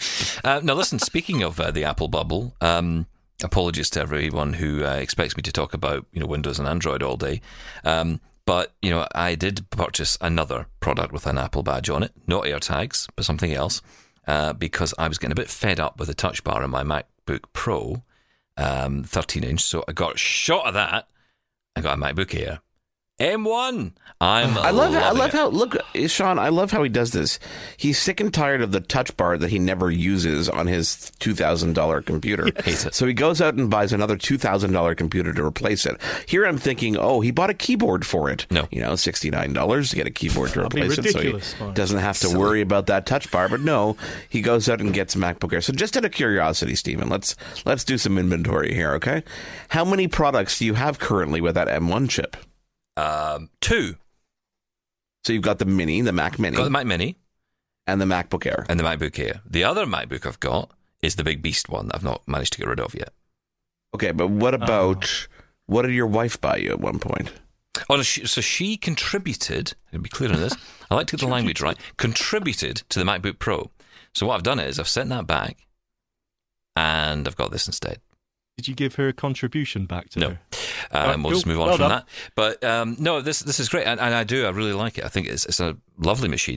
Uh, now, listen. Speaking of uh, the Apple bubble, um, apologies to everyone who uh, expects me to talk about you know Windows and Android all day. Um, but you know, I did purchase another product with an Apple badge on it, not AirTags, but something else, uh, because I was getting a bit fed up with the Touch Bar in my MacBook Pro, um, 13 inch. So I got a shot of that. I got a MacBook Air. M1. I'm. I love. I love it. how look, Sean. I love how he does this. He's sick and tired of the touch bar that he never uses on his two thousand dollar computer. Hate it. So he goes out and buys another two thousand dollar computer to replace it. Here I'm thinking, oh, he bought a keyboard for it. No. you know, sixty nine dollars to get a keyboard to replace it, so he Mark. doesn't have to worry about that touch bar. But no, he goes out and gets a MacBook Air. So just out of curiosity, Stephen, let's let's do some inventory here, okay? How many products do you have currently with that M1 chip? Um, two. So you've got the Mini, the Mac Mini, Got the Mac Mini. and the MacBook Air. and the MacBook Air. The other MacBook I've got is the big beast one that I've not managed to get rid of yet. Okay, but what about what did your wife buy you at one point? Oh, no, she, so she contributed. To be clear on this, I like to get the language right. Contributed to the MacBook Pro. So what I've done is I've sent that back, and I've got this instead. Did you give her a contribution back to No. her? Um, we'll cool. just move on Well from done. that. But um, no, this this is great, and, and I do. I really like it. I think it's it's a lovely machine.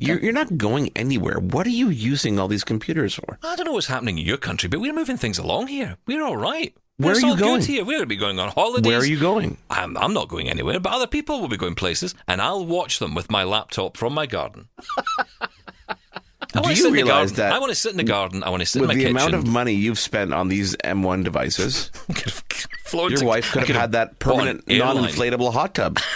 You're, you're not going anywhere. What are you using all these computers for? I don't know what's happening in your country, but we're moving things along here. We're all right. Where It's are you all going? Good here. We're going to be going on holidays. Where are you going? I'm, I'm not going anywhere, but other people will be going places, and I'll watch them with my laptop from my garden. I want Do to you sit in the realize garden. that I want to sit in the garden. I want to sit With in my the kitchen. amount of money you've spent on these M1 devices, Flown your to- wife could I have had that permanent non-inflatable hot tub.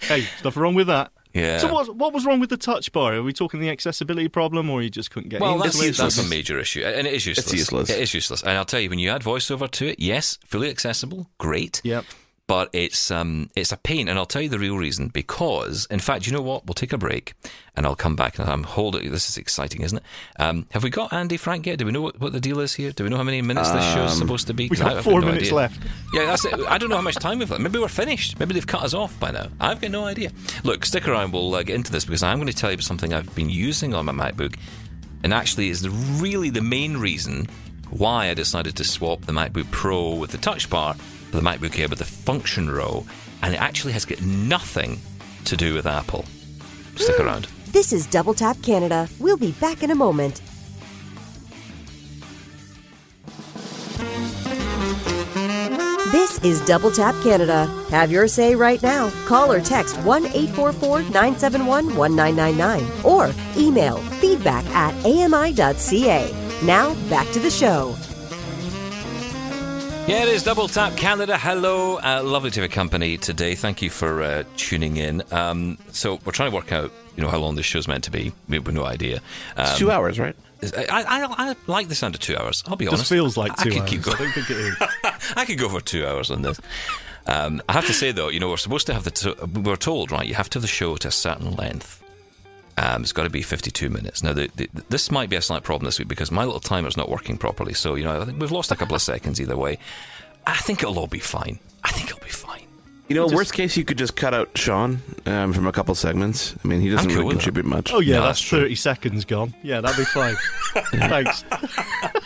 Hey, stuff wrong with that. Yeah. So what, what was wrong with the touch bar? Are we talking the accessibility problem, or you just couldn't get Well, into that's, it? that's a major issue, and it is useless. useless. It is useless. And I'll tell you, when you add voiceover to it, yes, fully accessible, great. Yep. But it's um, it's a pain, and I'll tell you the real reason. Because, in fact, you know what? We'll take a break, and I'll come back. And I'm holding. This is exciting, isn't it? Um, have we got Andy Frank yet? Do we know what, what the deal is here? Do we know how many minutes this show's supposed to be? Um, got I've four no minutes idea. left. Yeah, that's it. I don't know how much time we've got. Maybe we're finished. Maybe they've cut us off by now. I've got no idea. Look, stick around. We'll uh, get into this because I'm going to tell you about something I've been using on my MacBook, and actually is the, really the main reason why I decided to swap the MacBook Pro with the Touch Bar the MacBook Air with the Function Row, and it actually has got nothing to do with Apple. Stick hmm. around. This is Double Tap Canada. We'll be back in a moment. This is Double Tap Canada. Have your say right now. Call or text 1 844 971 1999 or email feedback at ami.ca. Now, back to the show. Yeah, it is Double Tap Canada. Hello, uh, lovely to have a company today. Thank you for uh, tuning in. Um, so we're trying to work out, you know, how long this show's meant to be. We have no idea. Um, It's two hours, right? I, I, I like the sound of two hours. I'll be honest. just feels like I two could hours. keep I going. don't think it is. I could go for two hours on this. Um, I have to say though, you know, we're supposed to have the. T- we were told, right? You have to have the show to a certain length. Um, it's got to be 52 minutes. Now, the, the, this might be a slight problem this week because my little timer's not working properly. So, you know, I think we've lost a couple of seconds either way. I think it'll all be fine. I think it'll be fine. You know, worst case, you could just cut out Sean um, from a couple segments. I mean, he doesn't cool really with that. contribute much. Oh yeah, No, that's, that's thirty seconds gone. Yeah, that'd be fine. Thanks.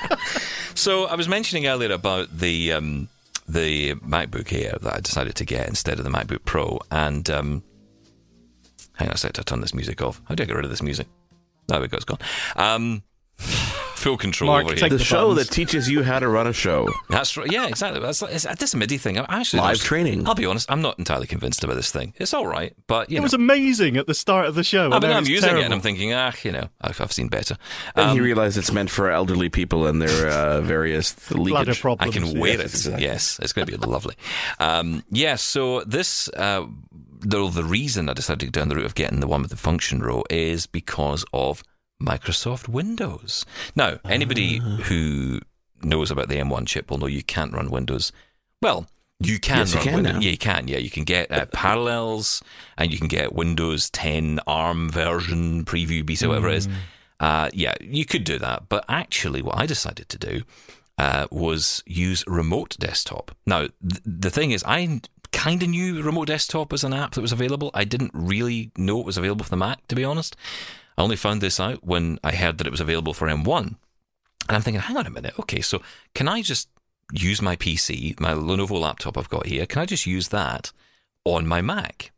So I was mentioning earlier about the um, the MacBook Air that I decided to get instead of the MacBook Pro, and um, hang on a sec, to turn this music off. How do I get rid of this music? There we go, it's gone. Um, full control Mark, over take here. the the show buttons. that teaches you how to run a show. That's right. Yeah, exactly. That's it's, this MIDI thing. I actually Live not- training. I'll be honest. I'm not entirely convinced about this thing. It's all right, but you It know. was amazing at the start of the show. I mean, I'm it's using it and. I'm thinking, ah, you know, I've, I've seen better. And Um, he realized it's meant for elderly people and their uh, various bladder leakage. I problems. I can wear yeah. it. exactly. Yes, it's going to be lovely. Um, yeah, so this, uh, the, the reason I decided to go down the route of getting the one with the function row is because of Microsoft Windows. Now, anybody Ah. who knows about the M1 chip will know you can't run Windows. Well, you can Yes, you run can Windows. now. Yeah, you can. Yeah, you can get uh, Parallels and you can get Windows 10 ARM version, preview, beta, whatever it is. Uh, yeah, you could do that. But actually, what I decided to do uh, was use Remote Desktop. Now, th- the thing is, I kind of knew Remote Desktop was an app that was available. I didn't really know it was available for the Mac, to be honest. I only found this out when I heard that it was available for M1. And I'm thinking, hang on a minute. Okay, so can I just use my PC, my Lenovo laptop I've got here? Can I just use that on my Mac?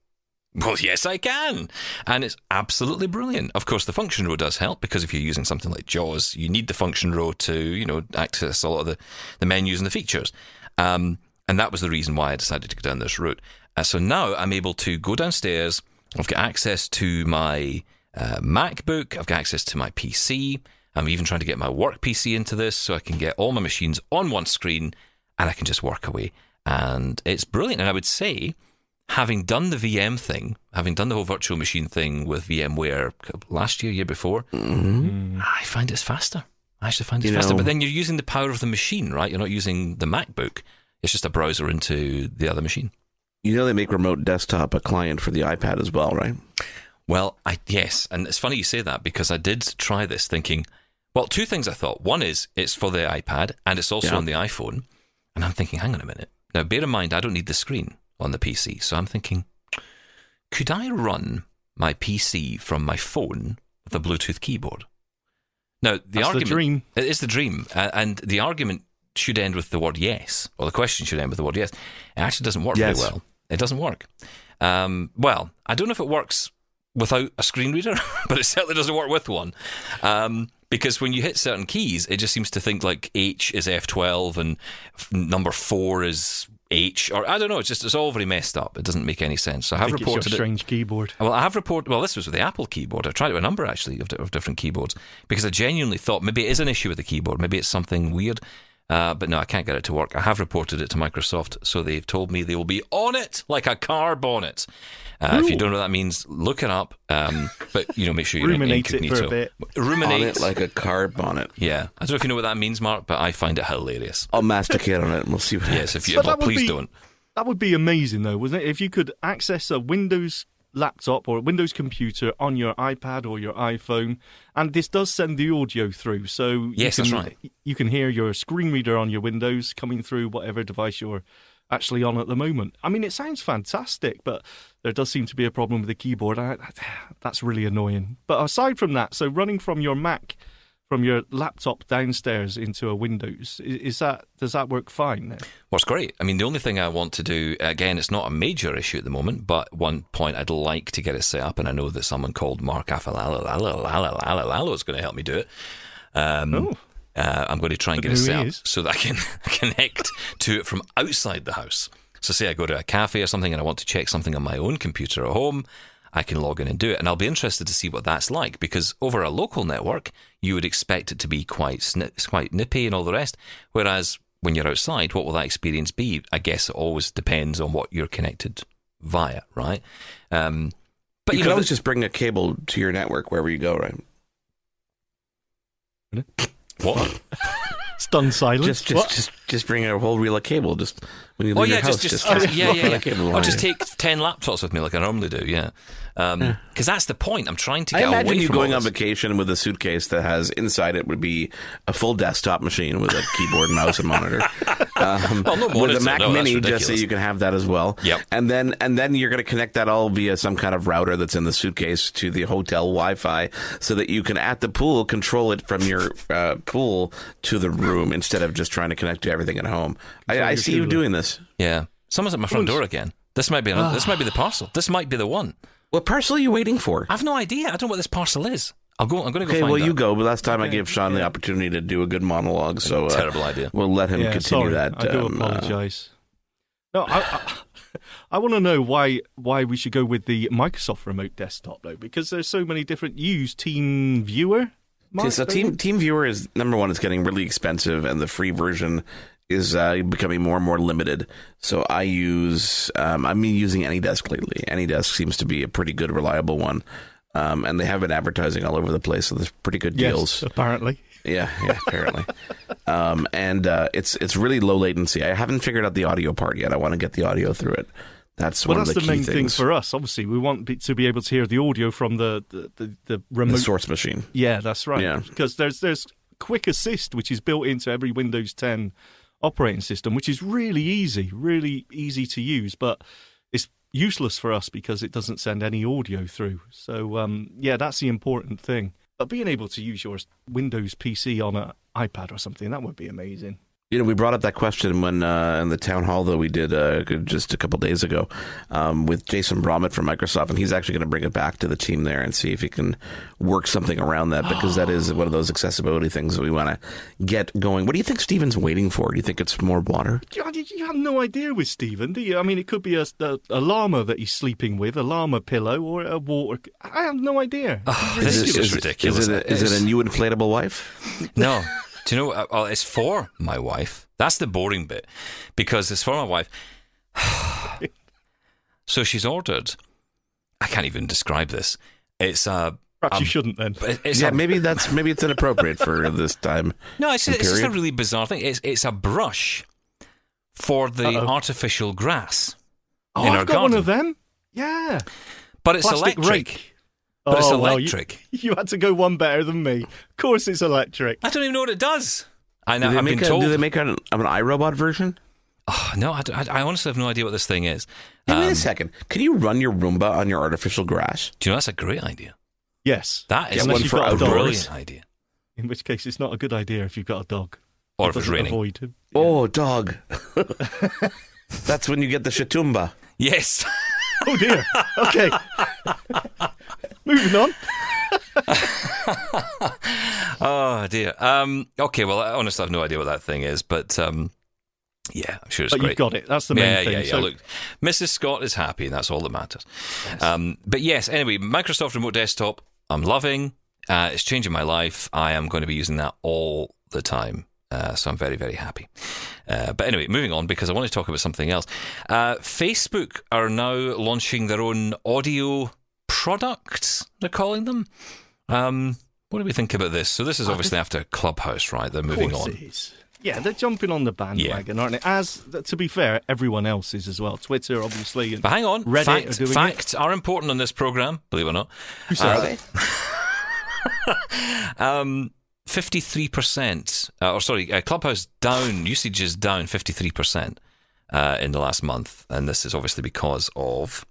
Well, yes, I can. And it's absolutely brilliant. Of course, the function row does help because if you're using something like JAWS, you need the function row to, you know, access a lot of the, the menus and the features. Um, and that was the reason why I decided to go down this route. Uh, so now I'm able to go downstairs. I've got access to my uh, MacBook. I've got access to my PC. I'm even trying to get my work PC into this so I can get all my machines on one screen and I can just work away. And it's brilliant. And I would say, having done the VM thing, having done the whole virtual machine thing with VMware last year, year before, I find it's faster. I actually find it's You faster. know- But then you're using the power of the machine, right? You're not using the MacBook. It's just a browser into the other machine. You know they make remote desktop a client for the iPad as well, right? Well, I yes, and it's funny you say that because I did try this thinking, well, two things I thought. One is it's for the iPad and it's also Yeah. on the iPhone. And I'm thinking, hang on a minute. Now, bear in mind, I don't need the screen on the PC. So I'm thinking, could I run my PC from my phone with a Bluetooth keyboard? Now, the That's the argument dream. it is the dream, uh, and the argument should end with the word yes, or the question should end with the word yes. It actually doesn't work Yes. very well. It doesn't work. Um, well, I don't know if it works without a screen reader, but it certainly doesn't work with one. Um, because when you hit certain keys, it just seems to think like H is F12 and f- number four is H or I don't know. It's just it's all very messed up. It doesn't make any sense. So I have I think it's reported it. strange keyboard. Well, I have reported. Well, this was with the Apple keyboard. I tried it with a number actually of, of different keyboards because I genuinely thought maybe it is an issue with the keyboard. Maybe it's something weird. Uh, but no, I can't get it to work. I have reported it to Microsoft, so they've told me they will be on it like a car bonnet. Uh, if you don't know what that means, look it up. Um, but you know, make sure you're in Ruminate it for a bit. Ruminate, On it like a car bonnet. yeah. I don't know if you know what that means, Mark, but I find it hilarious. I'll masticate on it and we'll see what Yes, if you, But well, that would please be- don't. That would be amazing, though, wouldn't it? If you could access a Windows laptop or a Windows computer on your iPad or your iPhone, and this does send the audio through, so Yes, you that's can, right. You can hear your screen reader on your Windows coming through whatever device you're actually on at the moment. I mean, it sounds fantastic, but there does seem to be a problem with the keyboard. I, that's really annoying. But aside from that, so running from your Mac. From your laptop downstairs into a Windows, is, that does that work fine? Then? What's great. I mean, the only thing I want to do, again, it's not a major issue at the moment, but one point I'd like to get it set up, and I know that someone called Mark Aflalo is going to help me do it. Um, Oh. uh, I'm going to try and get it set up so that I can connect to it from outside the house. So, say I go to a cafe or something and I want to check something on my own computer at home, I can log in and do it. And I'll be interested to see what that's like because over a local network, you would expect it to be quite sni- quite nippy and all the rest. Whereas when you're outside, what will that experience be? I guess it always depends on what you're connected via, right? Um, but you, you, can know, always just bring a cable to your network wherever you go, right? what? Stunned silence. Just, just, What? just, just bring a whole reel of cable. Just when you leave Oh your yeah, house, just, just, just, yeah, walk yeah, yeah. a I'll just take ten laptops with me like I normally do. Yeah, because that's the point. I'm trying to get I get imagine away you from going on vacation with a suitcase that has inside it would be a full desktop machine with a keyboard, mouse, and monitor. Um, Well, no with a Mac no, Mini, just so you can have that as well. Yep. And then and then you're going to connect that all via some kind of router that's in the suitcase to the hotel Wi-Fi, so that you can at the pool control it from your uh, pool to the room instead of just trying to connect to everything at home. I, I see you doing this. Yeah, someone's at my front door again. This might be another, this might be the parcel. This might be the one. What parcel are you waiting for? I've no idea. I don't know what this parcel is. I'll go. I'm going to go Okay, find well, out. you go. But last time I gave Sean the opportunity to do a good monologue, so uh, Terrible idea. We'll let him yeah, continue sorry. that. I do um, uh, apologise. no, I, I, I want to know why why we should go with the Microsoft Remote Desktop though, because there's so many different. You use Team Viewer. Mark, so Team? Team Viewer is number one. It's getting really expensive, and the free version is uh, becoming more and more limited. So I use um, I'm using AnyDesk lately. AnyDesk seems to be a pretty good, reliable one, um, and they have been advertising all over the place. So there's pretty good yes, deals. apparently. Yeah, yeah, apparently. um, and uh, it's it's really low latency. I haven't figured out the audio part yet. I want to get the audio through it. That's Well, one that's of the, the, key main thing things. for us. Obviously, we want be- to be able to hear the audio from the the, the, the remote. the source machine. Yeah, that's right. Yeah. Because there's there's Quick Assist, which is built into every Windows 10 operating system, which is really easy, really easy to use, but it's useless for us because it doesn't send any audio through. So um, yeah, that's the important thing. But being able to use your Windows PC on an iPad or something that would be amazing. You know, we brought up that question when uh, in the town hall that we did uh, just a couple days ago um, with Jason Bromett from Microsoft, and he's actually going to bring it back to the team there and see if he can work something around that because that is one of those accessibility things that we want to get going. What do you think Stephen's waiting for? Do you think it's more water? You, you have no idea with Stephen, do you? I mean, it could be a, a, a llama that he's sleeping with, a llama pillow, or a water. I have no idea. This Is is is it- ridiculous. Is it, a, is it a new inflatable wife? No. Do you know? uh, Well, it's for my wife. That's the boring bit because it's for my wife. so she's ordered. I can't even describe this. It's a. Perhaps um, you shouldn't then. It's yeah, a, maybe that's maybe it's inappropriate for this time. no, it's, it's just a really bizarre thing. It's it's a brush for the Uh-oh. artificial grass Oh, in I've our got garden, one of them. Yeah, but it's plastic electric. rake. But it's Oh, well, you- electric. you had to go one better than me. Of course, it's electric. I don't even know what it does. I know. they I've been a, told. do they make an, an iRobot version? Oh, no, I, I, I honestly have no idea what this thing is. Hey, wait Um, a second. Can you run your Roomba on your artificial grass? Do you know that's a great idea? Yes. That is Get one for a a dog. brilliant idea. In which case, it's not a good idea if you've got a dog. Or It if it's raining. Avoid him. Oh, dog. That's when you get the shatumba. Yes. Oh dear. Okay. Moving on. oh dear. Um, okay. Well, honestly, I honestly have no idea what that thing is, but um, Yeah, I'm sure it's But great. you've got it. That's the main yeah, thing. Yeah, yeah, So- Look, Mrs. Scott is happy, and that's all that matters. Um, but yes, anyway, Microsoft Remote Desktop, I'm loving. Uh, it's changing my life. I am going to be using that all the time. Uh, so I'm very, very happy. Uh, but anyway, moving on because I want to talk about something else. Uh, Facebook are now launching their own audio products. They're calling them. Um, what do we think about this? So this is obviously after Clubhouse, right? They're moving on. it. Yeah, they're jumping on the bandwagon, aren't they? As to be fair, everyone else is as well. Twitter, obviously. And But hang on, Reddit fact, are facts are important on this program, believe it or not. Uh, Um, 53%, uh, or sorry, uh, Clubhouse down, usage is down 53% uh, in the last month. And this is obviously because of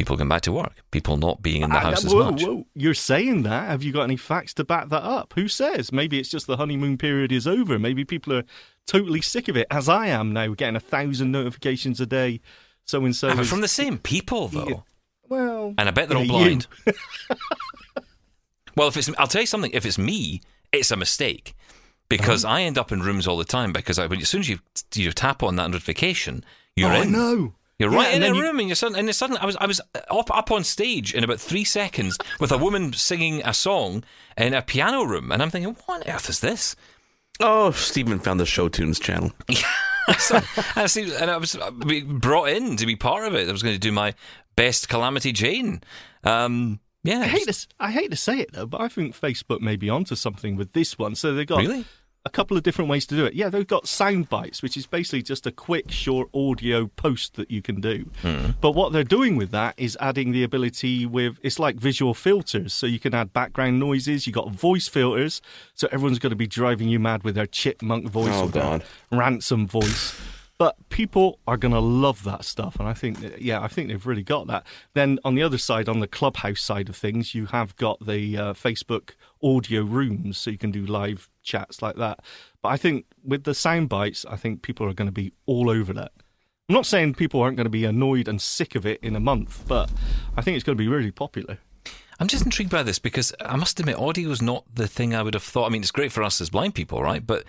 people going back to work, people not being in the Ah, house as much. whoa. You're saying that? Have you got any facts to back that up? Who says? Maybe it's just the honeymoon period is over. Maybe people are totally sick of it, as I am now, getting a thousand notifications a day. So and so. From the same people, though. well, And I bet they're all blind. Well, if it's, I'll tell you something. If it's me, it's a mistake because Uh-huh. I end up in rooms all the time because I, when, as soon as you you tap on that notification, you're oh, in. no. You're Yeah, right in a you- room, and you're sudden, and suddenly I was I was up up on stage in about three seconds with a woman singing a song in a piano room, and I'm thinking, what on earth is this? Oh, Stephen found the Show Tunes channel. So, and, I see, and I was brought in to be part of it. I was going to do my best Calamity Jane. Um, yeah, I hate to, s- I hate to say it though, but I think Facebook may be onto something with this one. So they've got Really? A couple of different ways to do it. Yeah, they've got sound bites, which is basically just a quick, short audio post that you can do. Hmm. But what they're doing with that is adding the ability with it's like visual filters. So you can add background noises. You've got voice filters, so everyone's going to be driving you mad with their chipmunk voice Oh, or God. ransom voice. But people are going to love that stuff, and I think, yeah, I think they've really got that. Then on the other side, on the clubhouse side of things, you have got the uh, Facebook audio rooms, so you can do live chats like that. But I think with the sound bites, I think people are going to be all over that. I'm not saying people aren't going to be annoyed and sick of it in a month, but I think it's going to be really popular. I'm just intrigued by this because I must admit, audio is not the thing I would have thought. I mean, it's great for us as blind people, right? But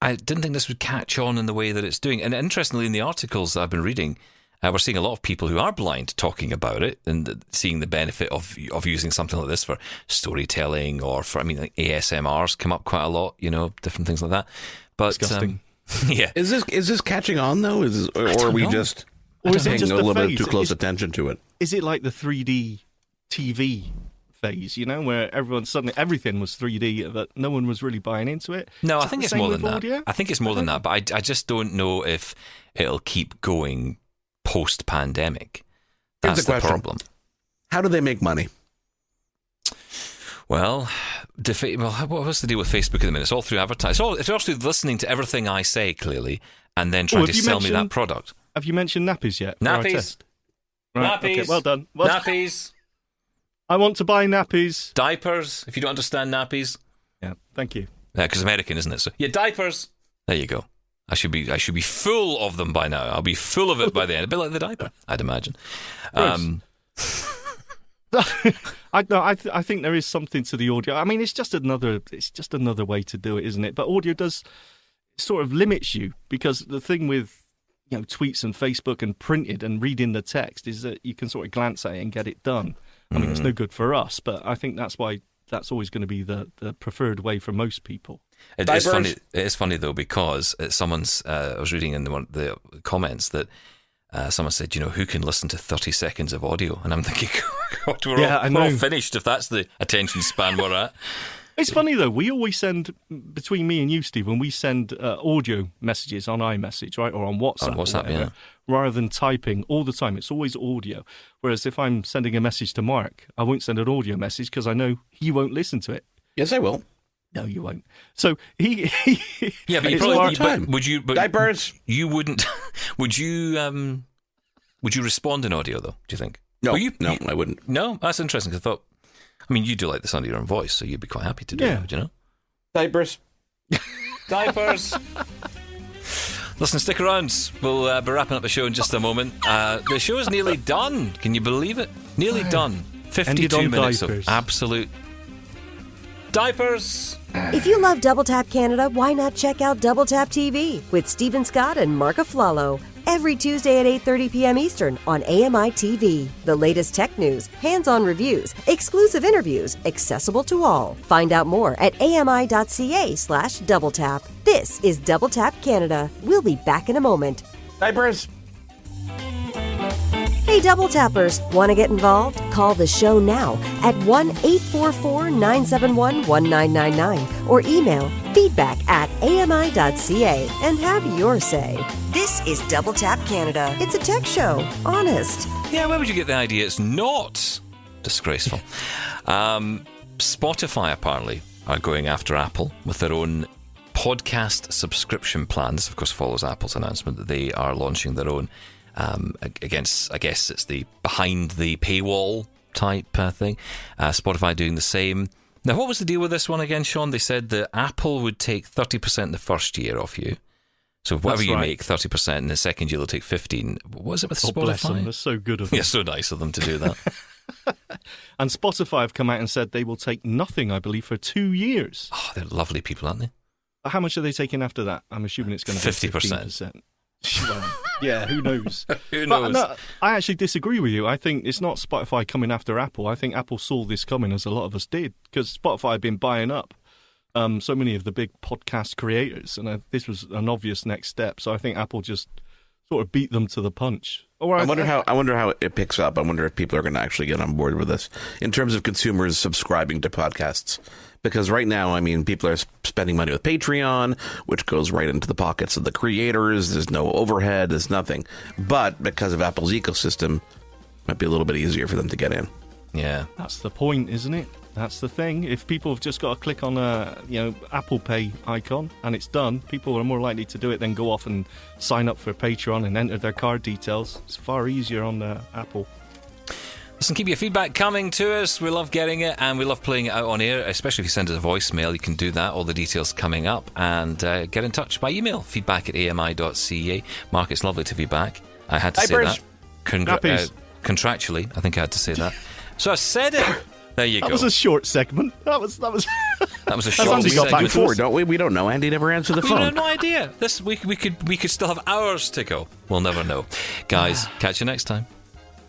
I didn't think this would catch on in the way that it's doing. And interestingly, in the articles that I've been reading, uh, we're seeing a lot of people who are blind talking about it and seeing the benefit of of using something like this for storytelling or for, I mean, like ASMRs come up quite a lot, you know, different things like that. But Disgusting. um, yeah, Is this is this catching on though? Is this, or, or are we know. just Or is it paying just a a little bit too close Is- attention to it? Is it like the 3D TV phase, you know, where everyone suddenly everything was 3D, but no one was really buying into it? No, Is I think it's more with than that. audio? I think it's more than that, but I, I just don't know if it'll keep going post pandemic. Here's That's the the question. problem. How do they make money? Well, defa- well, how- what's the deal with Facebook at the minute? It's all through advertising. It's all, it's all through listening to everything I say, clearly, and then trying Oh, to sell me that product. Have you mentioned nappies yet? for our Nappies. okay, Nappies. well done. Well done. nappies, I want to buy nappies. diapers, if you don't understand nappies. Yeah, thank you. Because American, isn't it? So, yeah, diapers. There you go. I should be I should be full of them by now. I'll be full of it by the end. A bit like the diaper, I'd imagine. Um, I no, I th- I think there is something to the audio. I mean, it's just another it's just another way to do it, isn't it? But audio does sort of limits you because the thing with you know tweets and Facebook and printed and reading the text is that you can sort of glance at it and get it done. I mean, Mm. it's no good for us, but I think that's why that's always going to be the, the preferred way for most people. It is Diapers? funny. It is funny though because uh, someone's. Uh, I was reading in the, one, the comments that uh, someone said, you know, who can listen to thirty seconds of audio? And I'm thinking, God, we're, Yeah, all, I we're all finished if that's the attention span we're at. It's funny though. We always send between me and you, Stephen. We send uh, audio messages on iMessage, right, or on WhatsApp, On WhatsApp, whatever, yeah. rather than typing all the time. It's always audio. Whereas if I'm sending a message to Mark, I won't send an audio message because I know he won't listen to it. Yes, I will. No, you won't. So he, he Yeah, but you it's probably all Mark- time. But would you? But Diapers. You wouldn't. Would you? Um, would you respond in audio though? Do you think? No, you, no, you- I wouldn't. no. That's interesting. 'cause I thought. I mean, you do like the sound of your own voice, so you'd be quite happy to do Yeah. it. You know. Diapers. Diapers. Listen, stick around. We'll uh, be wrapping up the show in just a moment. Uh, the show is nearly done. Can you believe it? Nearly done. Ended Fifty-two on minutes diapers. of absolute Diapers. If you love Double Tap Canada, why not check out Double Tap TV with Stephen Scott and Mark Aflalo? Every Tuesday at 8:30 p.m. Eastern on AMI TV. The latest tech news, hands-on reviews, exclusive interviews, accessible to all. Find out more at ami.ca/slash double tap. This is Double Tap Canada. We'll be back in a moment. Diapers. Hey, Double Tappers, want to get involved? Call the show now at 1 844 971 1999 or email feedback at ami.ca and have your say. This is Double Tap Canada. It's a tech show, honest. Yeah, where would you get the idea? It's not disgraceful. Um, Spotify apparently are going after Apple with their own podcast subscription plan. This, of course, follows Apple's announcement that they are launching their own. Um, against, I guess it's the behind the paywall type uh, thing. Uh, Spotify doing the same. Now, what was the deal with this one again, Sean? They said that Apple would take thirty percent the first year off you. So whatever That's you right. make, thirty percent, in the second year they'll take fifteen. What was it with God Spotify? bless them. They're so good of them. Yeah, so nice of them to do that. And Spotify have come out and said they will take nothing, I believe, for two years. oh, they're lovely people, aren't they? How much are they taking after that? I'm assuming it's going to be 50%. 50%. Well, yeah, who knows? Who But knows? no, I actually disagree with you. I think it's not Spotify coming after Apple. I think Apple saw this coming, as a lot of us did, because Spotify had been buying up um, so many of the big podcast creators, and uh, this was an obvious next step. So I think Apple just sort of beat them to the punch. Or I wonder how I wonder how it picks up. I wonder if people are going to actually get on board with this in terms of consumers subscribing to podcasts. Because right now, I mean, people are spending money with Patreon, which goes right into the pockets of the creators. There's no overhead. There's nothing. But because of Apple's ecosystem, it might be a little bit easier for them to get in. Yeah. That's the point, isn't it? That's the thing. If people have just got to click on a you know Apple Pay icon and it's done, people are more likely to do it than go off and sign up for Patreon and enter their card details. It's far easier on the Apple. Listen, keep your feedback coming to us. We love getting it and we love playing it out on air, especially if you send us a voicemail. You can do that. All the details coming up. And uh, get in touch by email feedback at ami.ca. Mark, it's lovely to be back. I had to say Diapers. that. Congra- uh, contractually, I think I had to say that. So I said it. There you That go. That was a short segment. That was that was. that was a That's short Andy got back segment. Before, don't we? We don't know. Andy never answered the We phone. have no idea. This we, we could we could still have hours to go. We'll never know. Guys, catch you next time.